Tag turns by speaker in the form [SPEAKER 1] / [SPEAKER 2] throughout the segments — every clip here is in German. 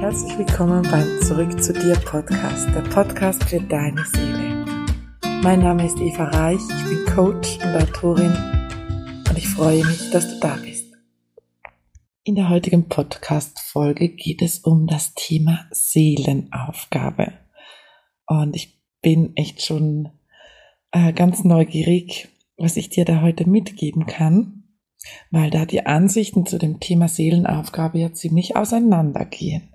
[SPEAKER 1] Herzlich willkommen beim Zurück zu dir Podcast, der Podcast für deine Seele. Mein Name ist Eva Reich, ich bin Coach und Autorin und ich freue mich, dass du da bist. In der heutigen Podcast-Folge geht es um das Thema Seelenaufgabe. Und ich bin echt schon äh, ganz neugierig, was ich dir da heute mitgeben kann, weil da die Ansichten zu dem Thema Seelenaufgabe ja ziemlich auseinandergehen.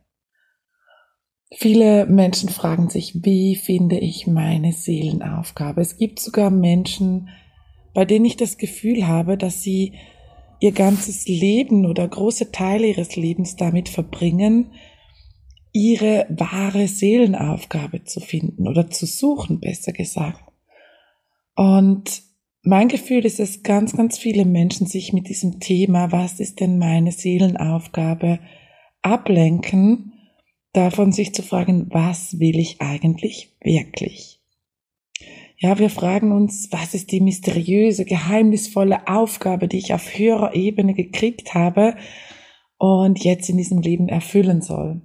[SPEAKER 1] Viele Menschen fragen sich, wie finde ich meine Seelenaufgabe? Es gibt sogar Menschen, bei denen ich das Gefühl habe, dass sie ihr ganzes Leben oder große Teile ihres Lebens damit verbringen, ihre wahre Seelenaufgabe zu finden oder zu suchen, besser gesagt. Und mein Gefühl ist, dass ganz, ganz viele Menschen sich mit diesem Thema, was ist denn meine Seelenaufgabe, ablenken davon sich zu fragen, was will ich eigentlich wirklich? Ja, wir fragen uns, was ist die mysteriöse, geheimnisvolle Aufgabe, die ich auf höherer Ebene gekriegt habe und jetzt in diesem Leben erfüllen soll.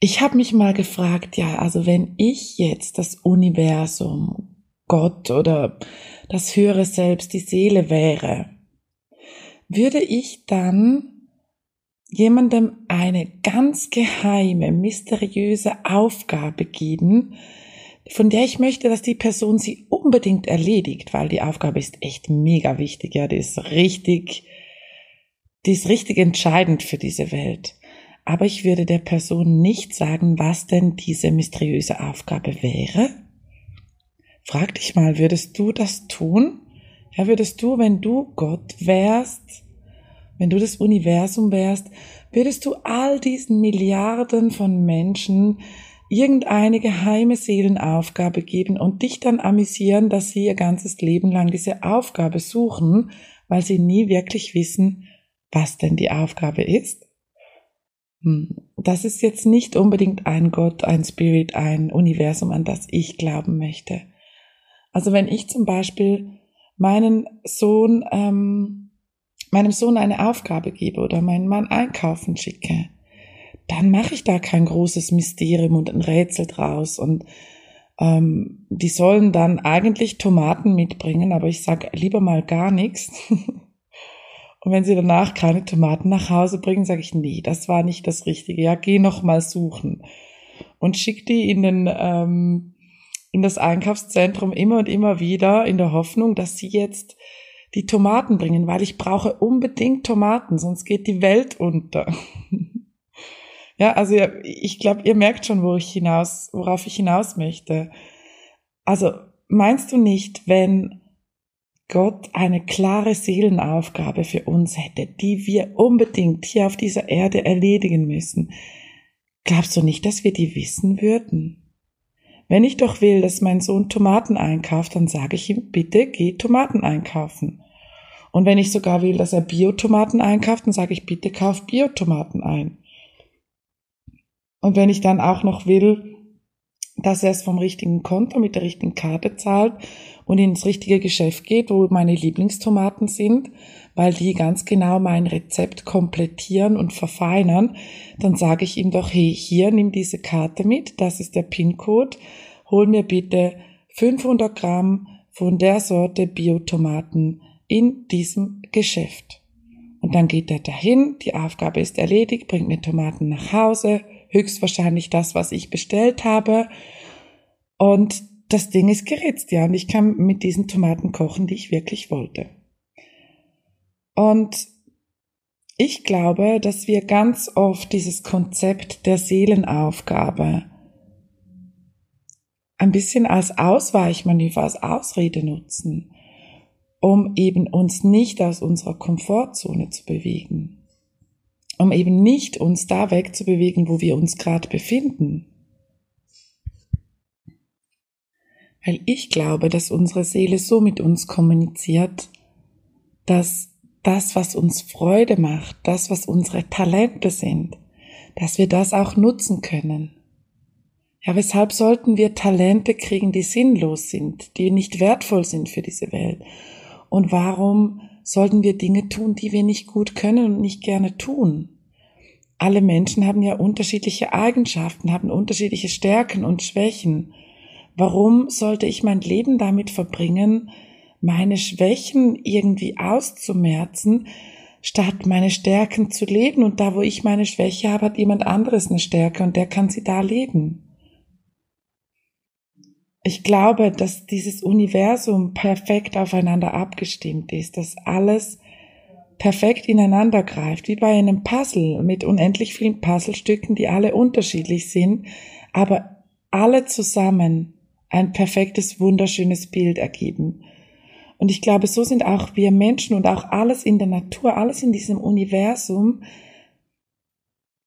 [SPEAKER 1] Ich habe mich mal gefragt, ja, also wenn ich jetzt das Universum, Gott oder das höhere Selbst, die Seele wäre, würde ich dann jemandem eine ganz geheime, mysteriöse Aufgabe geben, von der ich möchte, dass die Person sie unbedingt erledigt, weil die Aufgabe ist echt mega wichtig, ja, die ist richtig, die ist richtig entscheidend für diese Welt. Aber ich würde der Person nicht sagen, was denn diese mysteriöse Aufgabe wäre. Frag dich mal, würdest du das tun? Ja, würdest du, wenn du Gott wärst, wenn du das Universum wärst, würdest du all diesen Milliarden von Menschen irgendeine geheime Seelenaufgabe geben und dich dann amüsieren, dass sie ihr ganzes Leben lang diese Aufgabe suchen, weil sie nie wirklich wissen, was denn die Aufgabe ist? Hm, das ist jetzt nicht unbedingt ein Gott, ein Spirit, ein Universum, an das ich glauben möchte. Also wenn ich zum Beispiel meinen Sohn ähm, meinem Sohn eine Aufgabe gebe oder meinen Mann einkaufen schicke, dann mache ich da kein großes Mysterium und ein Rätsel draus. Und ähm, die sollen dann eigentlich Tomaten mitbringen, aber ich sage lieber mal gar nichts. Und wenn sie danach keine Tomaten nach Hause bringen, sage ich, nee, das war nicht das Richtige. Ja, geh noch mal suchen. Und schick die in den ähm, in das Einkaufszentrum immer und immer wieder in der Hoffnung, dass sie jetzt die Tomaten bringen, weil ich brauche unbedingt Tomaten, sonst geht die Welt unter. ja, also ich glaube, ihr merkt schon, wo ich hinaus, worauf ich hinaus möchte. Also meinst du nicht, wenn Gott eine klare Seelenaufgabe für uns hätte, die wir unbedingt hier auf dieser Erde erledigen müssen, glaubst du nicht, dass wir die wissen würden? Wenn ich doch will, dass mein Sohn Tomaten einkauft, dann sage ich ihm, bitte geh Tomaten einkaufen. Und wenn ich sogar will, dass er Biotomaten einkauft, dann sage ich, bitte kauf Biotomaten ein. Und wenn ich dann auch noch will, dass er es vom richtigen Konto mit der richtigen Karte zahlt und ins richtige Geschäft geht, wo meine Lieblingstomaten sind, weil die ganz genau mein Rezept komplettieren und verfeinern, dann sage ich ihm doch, hey, hier, nimm diese Karte mit, das ist der PIN-Code, hol mir bitte 500 Gramm von der Sorte Biotomaten in diesem Geschäft. Und dann geht er dahin, die Aufgabe ist erledigt, bringt mir Tomaten nach Hause, höchstwahrscheinlich das, was ich bestellt habe. Und das Ding ist geritzt, ja, und ich kann mit diesen Tomaten kochen, die ich wirklich wollte. Und ich glaube, dass wir ganz oft dieses Konzept der Seelenaufgabe ein bisschen als Ausweichmanöver, als Ausrede nutzen, um eben uns nicht aus unserer Komfortzone zu bewegen, um eben nicht uns da wegzubewegen, wo wir uns gerade befinden. Weil ich glaube, dass unsere Seele so mit uns kommuniziert, dass das, was uns Freude macht, das, was unsere Talente sind, dass wir das auch nutzen können. Ja, weshalb sollten wir Talente kriegen, die sinnlos sind, die nicht wertvoll sind für diese Welt? Und warum sollten wir Dinge tun, die wir nicht gut können und nicht gerne tun? alle Menschen haben ja unterschiedliche Eigenschaften, haben unterschiedliche Stärken und Schwächen. Warum sollte ich mein Leben damit verbringen, meine Schwächen irgendwie auszumerzen, statt meine Stärken zu leben? Und da, wo ich meine Schwäche habe, hat jemand anderes eine Stärke und der kann sie da leben. Ich glaube, dass dieses Universum perfekt aufeinander abgestimmt ist, dass alles perfekt ineinander greift, wie bei einem Puzzle mit unendlich vielen Puzzlestücken, die alle unterschiedlich sind, aber alle zusammen ein perfektes, wunderschönes Bild ergeben. Und ich glaube, so sind auch wir Menschen und auch alles in der Natur, alles in diesem Universum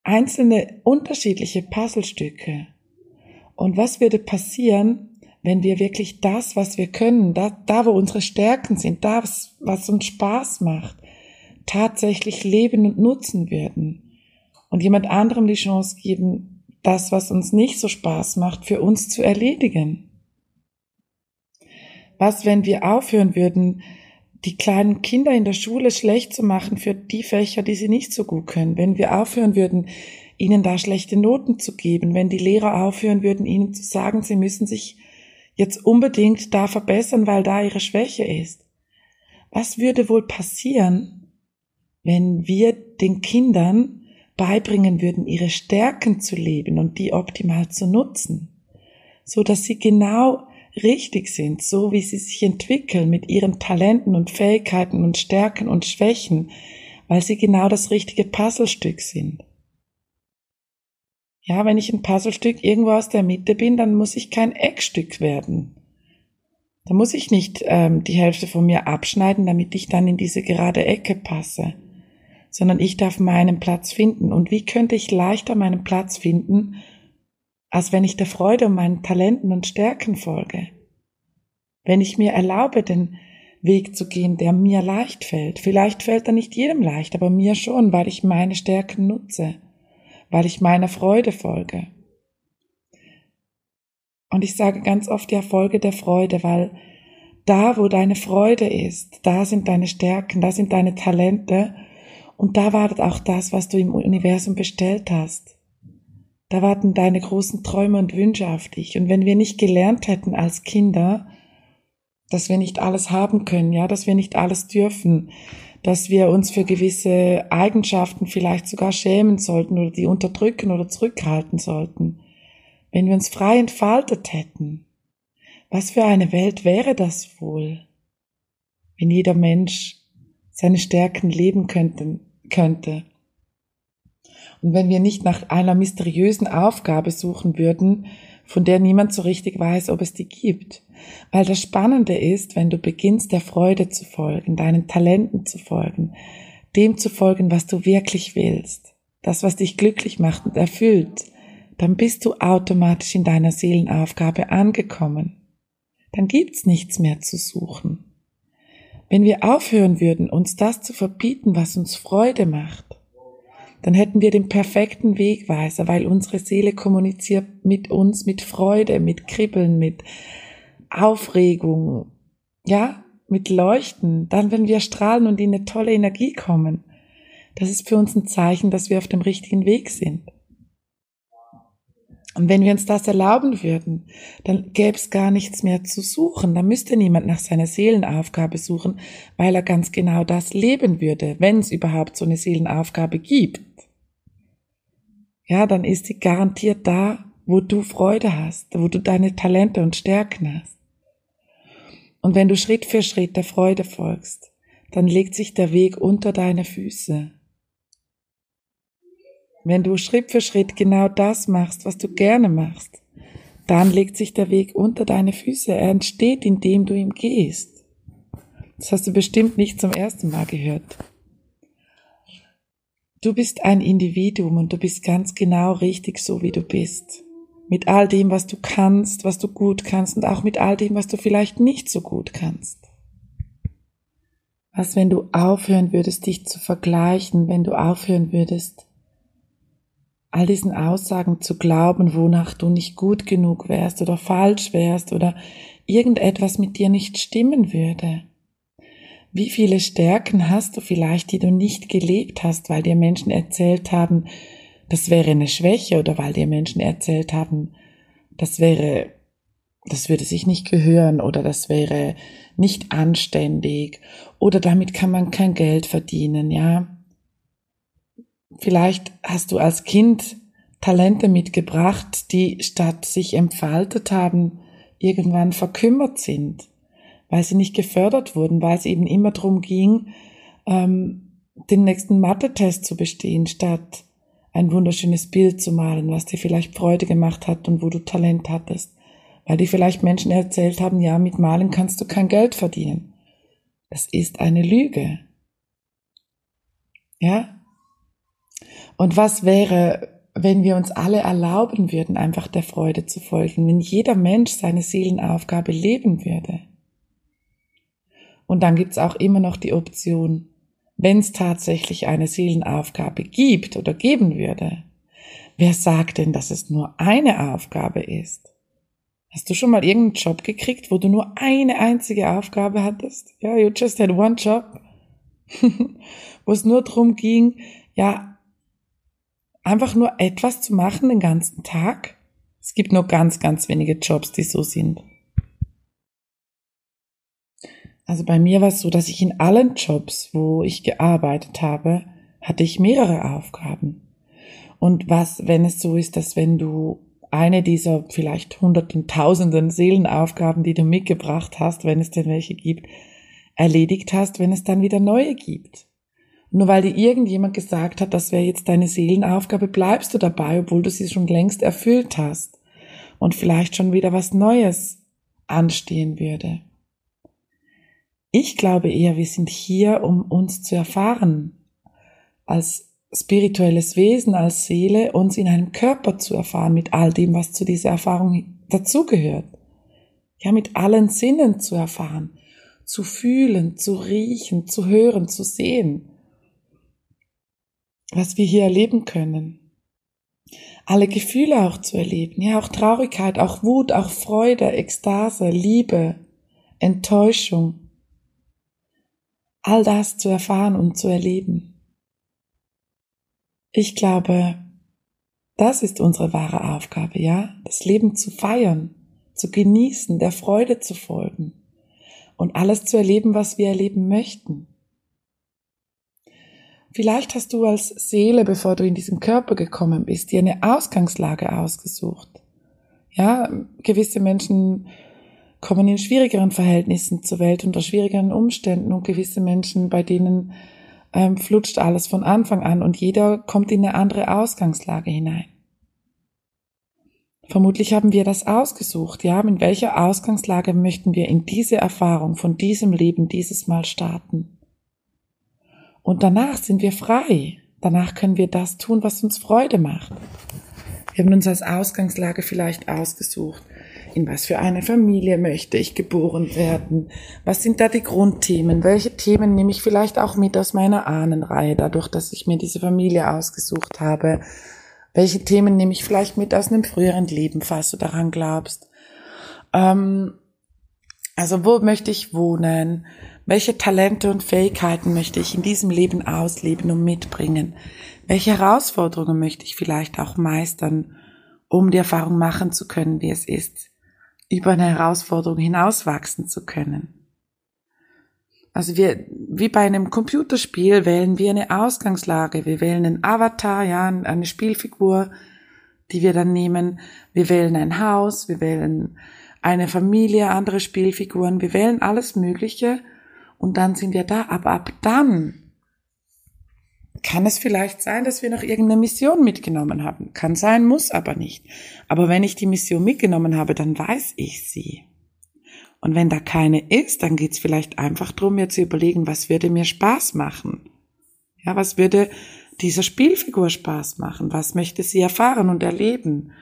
[SPEAKER 1] einzelne unterschiedliche Puzzlestücke. Und was würde passieren, wenn wir wirklich das, was wir können, da, da wo unsere Stärken sind, das, was uns Spaß macht, tatsächlich leben und nutzen würden und jemand anderem die Chance geben, das, was uns nicht so Spaß macht, für uns zu erledigen. Was, wenn wir aufhören würden, die kleinen Kinder in der Schule schlecht zu machen für die Fächer, die sie nicht so gut können, wenn wir aufhören würden, ihnen da schlechte Noten zu geben, wenn die Lehrer aufhören würden, ihnen zu sagen, sie müssen sich jetzt unbedingt da verbessern, weil da ihre Schwäche ist. Was würde wohl passieren, wenn wir den Kindern beibringen würden, ihre Stärken zu leben und die optimal zu nutzen, so dass sie genau richtig sind, so wie sie sich entwickeln mit ihren Talenten und Fähigkeiten und Stärken und Schwächen, weil sie genau das richtige Puzzlestück sind. Ja, wenn ich ein Puzzlestück irgendwo aus der Mitte bin, dann muss ich kein Eckstück werden. Da muss ich nicht ähm, die Hälfte von mir abschneiden, damit ich dann in diese gerade Ecke passe sondern ich darf meinen Platz finden. Und wie könnte ich leichter meinen Platz finden, als wenn ich der Freude um meinen Talenten und Stärken folge? Wenn ich mir erlaube, den Weg zu gehen, der mir leicht fällt. Vielleicht fällt er nicht jedem leicht, aber mir schon, weil ich meine Stärken nutze, weil ich meiner Freude folge. Und ich sage ganz oft ja Folge der Freude, weil da, wo deine Freude ist, da sind deine Stärken, da sind deine Talente und da wartet auch das, was du im Universum bestellt hast. Da warten deine großen Träume und Wünsche auf dich. Und wenn wir nicht gelernt hätten als Kinder, dass wir nicht alles haben können, ja, dass wir nicht alles dürfen, dass wir uns für gewisse Eigenschaften vielleicht sogar schämen sollten oder die unterdrücken oder zurückhalten sollten. Wenn wir uns frei entfaltet hätten, was für eine Welt wäre das wohl, wenn jeder Mensch seine Stärken leben könnte, könnte. Und wenn wir nicht nach einer mysteriösen Aufgabe suchen würden, von der niemand so richtig weiß, ob es die gibt. Weil das Spannende ist, wenn du beginnst, der Freude zu folgen, deinen Talenten zu folgen, dem zu folgen, was du wirklich willst, das, was dich glücklich macht und erfüllt, dann bist du automatisch in deiner Seelenaufgabe angekommen. Dann gibt's nichts mehr zu suchen. Wenn wir aufhören würden, uns das zu verbieten, was uns Freude macht, dann hätten wir den perfekten Wegweiser, weil unsere Seele kommuniziert mit uns mit Freude, mit Kribbeln, mit Aufregung, ja, mit Leuchten, dann wenn wir strahlen und in eine tolle Energie kommen. Das ist für uns ein Zeichen, dass wir auf dem richtigen Weg sind. Und wenn wir uns das erlauben würden, dann gäbe es gar nichts mehr zu suchen. Da müsste niemand nach seiner Seelenaufgabe suchen, weil er ganz genau das leben würde, wenn es überhaupt so eine Seelenaufgabe gibt. Ja, dann ist sie garantiert da, wo du Freude hast, wo du deine Talente und Stärken hast. Und wenn du Schritt für Schritt der Freude folgst, dann legt sich der Weg unter deine Füße. Wenn du Schritt für Schritt genau das machst, was du gerne machst, dann legt sich der Weg unter deine Füße. Er entsteht, indem du ihm gehst. Das hast du bestimmt nicht zum ersten Mal gehört. Du bist ein Individuum und du bist ganz genau richtig so, wie du bist. Mit all dem, was du kannst, was du gut kannst und auch mit all dem, was du vielleicht nicht so gut kannst. Was, wenn du aufhören würdest, dich zu vergleichen, wenn du aufhören würdest, all diesen Aussagen zu glauben, wonach du nicht gut genug wärst oder falsch wärst oder irgendetwas mit dir nicht stimmen würde. Wie viele Stärken hast du vielleicht, die du nicht gelebt hast, weil dir Menschen erzählt haben, das wäre eine Schwäche oder weil dir Menschen erzählt haben, das wäre, das würde sich nicht gehören oder das wäre nicht anständig oder damit kann man kein Geld verdienen, ja. Vielleicht hast du als Kind Talente mitgebracht, die statt sich entfaltet haben, irgendwann verkümmert sind, weil sie nicht gefördert wurden, weil es eben immer darum ging, ähm, den nächsten Mathe-Test zu bestehen, statt ein wunderschönes Bild zu malen, was dir vielleicht Freude gemacht hat und wo du Talent hattest. Weil dir vielleicht Menschen erzählt haben, ja, mit Malen kannst du kein Geld verdienen. Das ist eine Lüge. Ja? Und was wäre, wenn wir uns alle erlauben würden, einfach der Freude zu folgen, wenn jeder Mensch seine Seelenaufgabe leben würde? Und dann gibt's auch immer noch die Option, wenn es tatsächlich eine Seelenaufgabe gibt oder geben würde, wer sagt denn, dass es nur eine Aufgabe ist? Hast du schon mal irgendeinen Job gekriegt, wo du nur eine einzige Aufgabe hattest? Ja, you just had one job. wo es nur darum ging, ja, einfach nur etwas zu machen den ganzen Tag. Es gibt nur ganz, ganz wenige Jobs, die so sind. Also bei mir war es so, dass ich in allen Jobs, wo ich gearbeitet habe, hatte ich mehrere Aufgaben. Und was, wenn es so ist, dass wenn du eine dieser vielleicht hunderten, tausenden Seelenaufgaben, die du mitgebracht hast, wenn es denn welche gibt, erledigt hast, wenn es dann wieder neue gibt. nur weil dir irgendjemand gesagt hat, das wäre jetzt deine Seelenaufgabe, bleibst du dabei, obwohl du sie schon längst erfüllt hast und vielleicht schon wieder was Neues anstehen würde. Ich glaube eher, wir sind hier, um uns zu erfahren, als spirituelles Wesen, als Seele, uns in einem Körper zu erfahren, mit all dem, was zu dieser Erfahrung dazugehört. Ja, mit allen Sinnen zu erfahren, zu fühlen, zu riechen, zu hören, zu sehen, was wir hier erleben können. Alle Gefühle auch zu erleben, ja, auch Traurigkeit, auch Wut, auch Freude, Ekstase, Liebe, Enttäuschung, all das zu erfahren und zu erleben. Ich glaube, das ist unsere wahre Aufgabe, ja, das Leben zu feiern, zu genießen, der Freude zu folgen und alles zu erleben, was wir erleben möchten. Vielleicht hast du als Seele, bevor du in diesen Körper gekommen bist, dir eine Ausgangslage ausgesucht. Ja, gewisse Menschen kommen in schwierigeren Verhältnissen zur Welt, unter schwierigeren Umständen und gewisse Menschen, bei denen ähm, flutscht alles von Anfang an und jeder kommt in eine andere Ausgangslage hinein. Vermutlich haben wir das ausgesucht, ja, in welcher Ausgangslage möchten wir in diese Erfahrung von diesem Leben dieses Mal starten. Und danach sind wir frei. Danach können wir das tun, was uns Freude macht. Wir haben uns als Ausgangslage vielleicht ausgesucht, in was für eine Familie möchte ich geboren werden? Was sind da die Grundthemen? Welche Themen nehme ich vielleicht auch mit aus meiner Ahnenreihe, dadurch, dass ich mir diese Familie ausgesucht habe? Welche Themen nehme ich vielleicht mit aus einem früheren Leben, falls du daran glaubst? Ähm, also wo möchte ich wohnen? Welche Talente und Fähigkeiten möchte ich in diesem Leben ausleben und mitbringen? Welche Herausforderungen möchte ich vielleicht auch meistern, um die Erfahrung machen zu können, wie es ist, über eine Herausforderung hinauswachsen zu können. Also wir, wie bei einem Computerspiel wählen wir eine Ausgangslage. Wir wählen einen Avatar, ja, eine Spielfigur, die wir dann nehmen. Wir wählen ein Haus, wir wählen eine Familie, andere Spielfiguren. Wir wählen alles Mögliche und dann sind wir da. Aber ab dann kann es vielleicht sein, dass wir noch irgendeine Mission mitgenommen haben. Kann sein, muss aber nicht. Aber wenn ich die Mission mitgenommen habe, dann weiß ich sie. Und wenn da keine ist, dann geht's vielleicht einfach drum, mir zu überlegen, was würde mir Spaß machen? Ja, was würde dieser Spielfigur Spaß machen? Was möchte sie erfahren und erleben?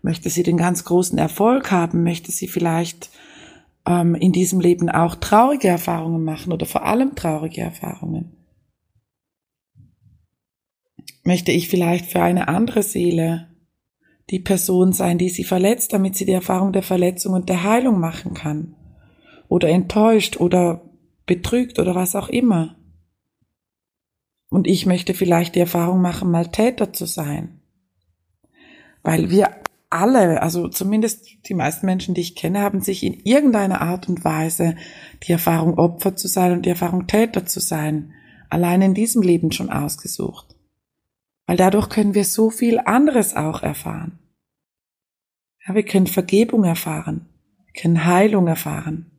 [SPEAKER 1] Möchte sie den ganz großen Erfolg haben? Möchte sie vielleicht ähm, in diesem Leben auch traurige Erfahrungen machen oder vor allem traurige Erfahrungen? Möchte ich vielleicht für eine andere Seele die Person sein, die sie verletzt, damit sie die Erfahrung der Verletzung und der Heilung machen kann. Oder enttäuscht oder betrügt oder was auch immer. Und ich möchte vielleicht die Erfahrung machen, mal Täter zu sein. Weil wir alle, also zumindest die meisten Menschen, die ich kenne, haben sich in irgendeiner Art und Weise die Erfahrung Opfer zu sein und die Erfahrung Täter zu sein, allein in diesem Leben schon ausgesucht. Weil dadurch können wir so viel anderes auch erfahren. Ja, wir können Vergebung erfahren, wir können Heilung erfahren,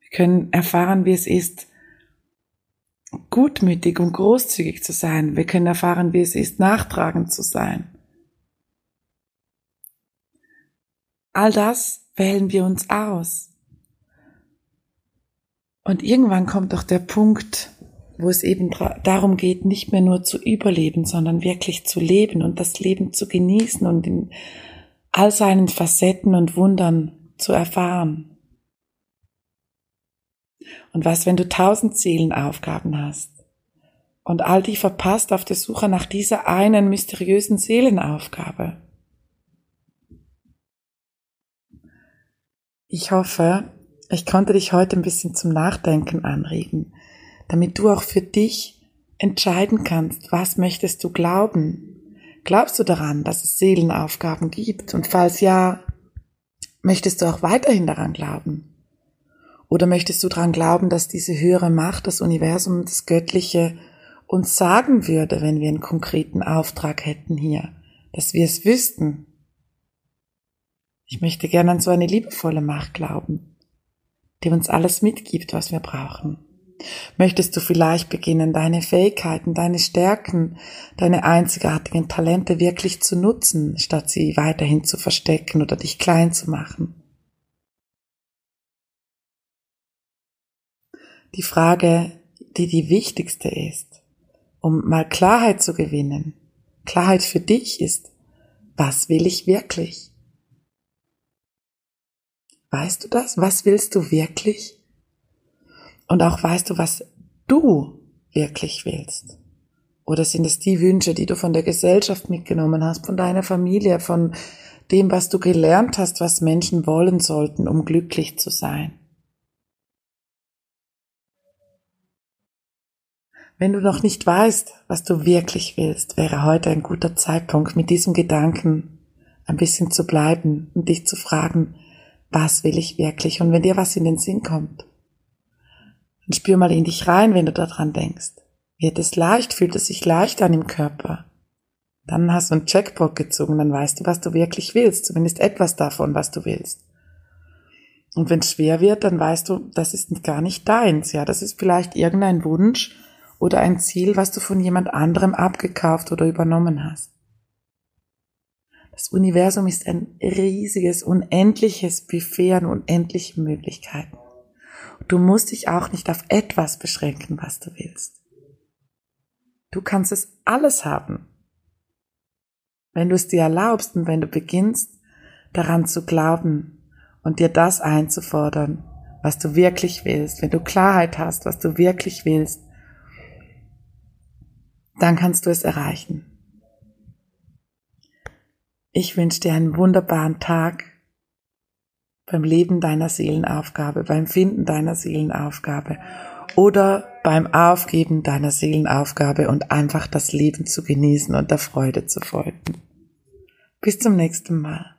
[SPEAKER 1] wir können erfahren, wie es ist, gutmütig und großzügig zu sein. Wir können erfahren, wie es ist, nachtragend zu sein. All das wählen wir uns aus. Und irgendwann kommt doch der Punkt, wo es eben darum geht, nicht mehr nur zu überleben, sondern wirklich zu leben und das Leben zu genießen und in all seinen Facetten und Wundern zu erfahren. Und was, wenn du tausend Seelenaufgaben hast und all die verpasst auf der Suche nach dieser einen mysteriösen Seelenaufgabe? Ich hoffe, ich konnte dich heute ein bisschen zum Nachdenken anregen, damit du auch für dich entscheiden kannst, was möchtest du glauben? Glaubst du daran, dass es Seelenaufgaben gibt? Und falls ja, möchtest du auch weiterhin daran glauben? Oder möchtest du daran glauben, dass diese höhere Macht, das Universum, das Göttliche uns sagen würde, wenn wir einen konkreten Auftrag hätten hier, dass wir es wüssten? Ich möchte gerne an so eine liebevolle Macht glauben, die uns alles mitgibt, was wir brauchen. Möchtest du vielleicht beginnen, deine Fähigkeiten, deine Stärken, deine einzigartigen Talente wirklich zu nutzen, statt sie weiterhin zu verstecken oder dich klein zu machen? die Frage, die die wichtigste ist, um mal Klarheit zu gewinnen. Klarheit für dich ist, was will ich wirklich? Weißt du das? Was willst du wirklich? Und auch weißt du, was du wirklich willst? Oder sind es die Wünsche, die du von der Gesellschaft mitgenommen hast, von deiner Familie, von dem, was du gelernt hast, was Menschen wollen sollten, um glücklich zu sein? Wenn du noch nicht weißt, was du wirklich willst, wäre heute ein guter Zeitpunkt, mit diesem Gedanken ein bisschen zu bleiben und dich zu fragen, was will ich wirklich? Und wenn dir was in den Sinn kommt, dann spür mal in dich rein, wenn du daran denkst. Wird es leicht? Fühlt es sich leicht an im Körper? Dann hast du einen Checkpoint gezogen, dann weißt du, was du wirklich willst, zumindest etwas davon, was du willst. Und wenn es schwer wird, dann weißt du, das ist gar nicht deins, ja, das ist vielleicht irgendein Wunsch, oder ein Ziel, was du von jemand anderem abgekauft oder übernommen hast. Das Universum ist ein riesiges, unendliches Buffet an unendlichen Möglichkeiten. Du musst dich auch nicht auf etwas beschränken, was du willst. Du kannst es alles haben. Wenn du es dir erlaubst und wenn du beginnst, daran zu glauben und dir das einzufordern, was du wirklich willst, wenn du Klarheit hast, was du wirklich willst, dann kannst du es erreichen. Ich wünsche dir einen wunderbaren Tag beim Leben deiner Seelenaufgabe, beim Finden deiner Seelenaufgabe oder beim Aufgeben deiner Seelenaufgabe und einfach das Leben zu genießen und der Freude zu folgen. Bis zum nächsten Mal.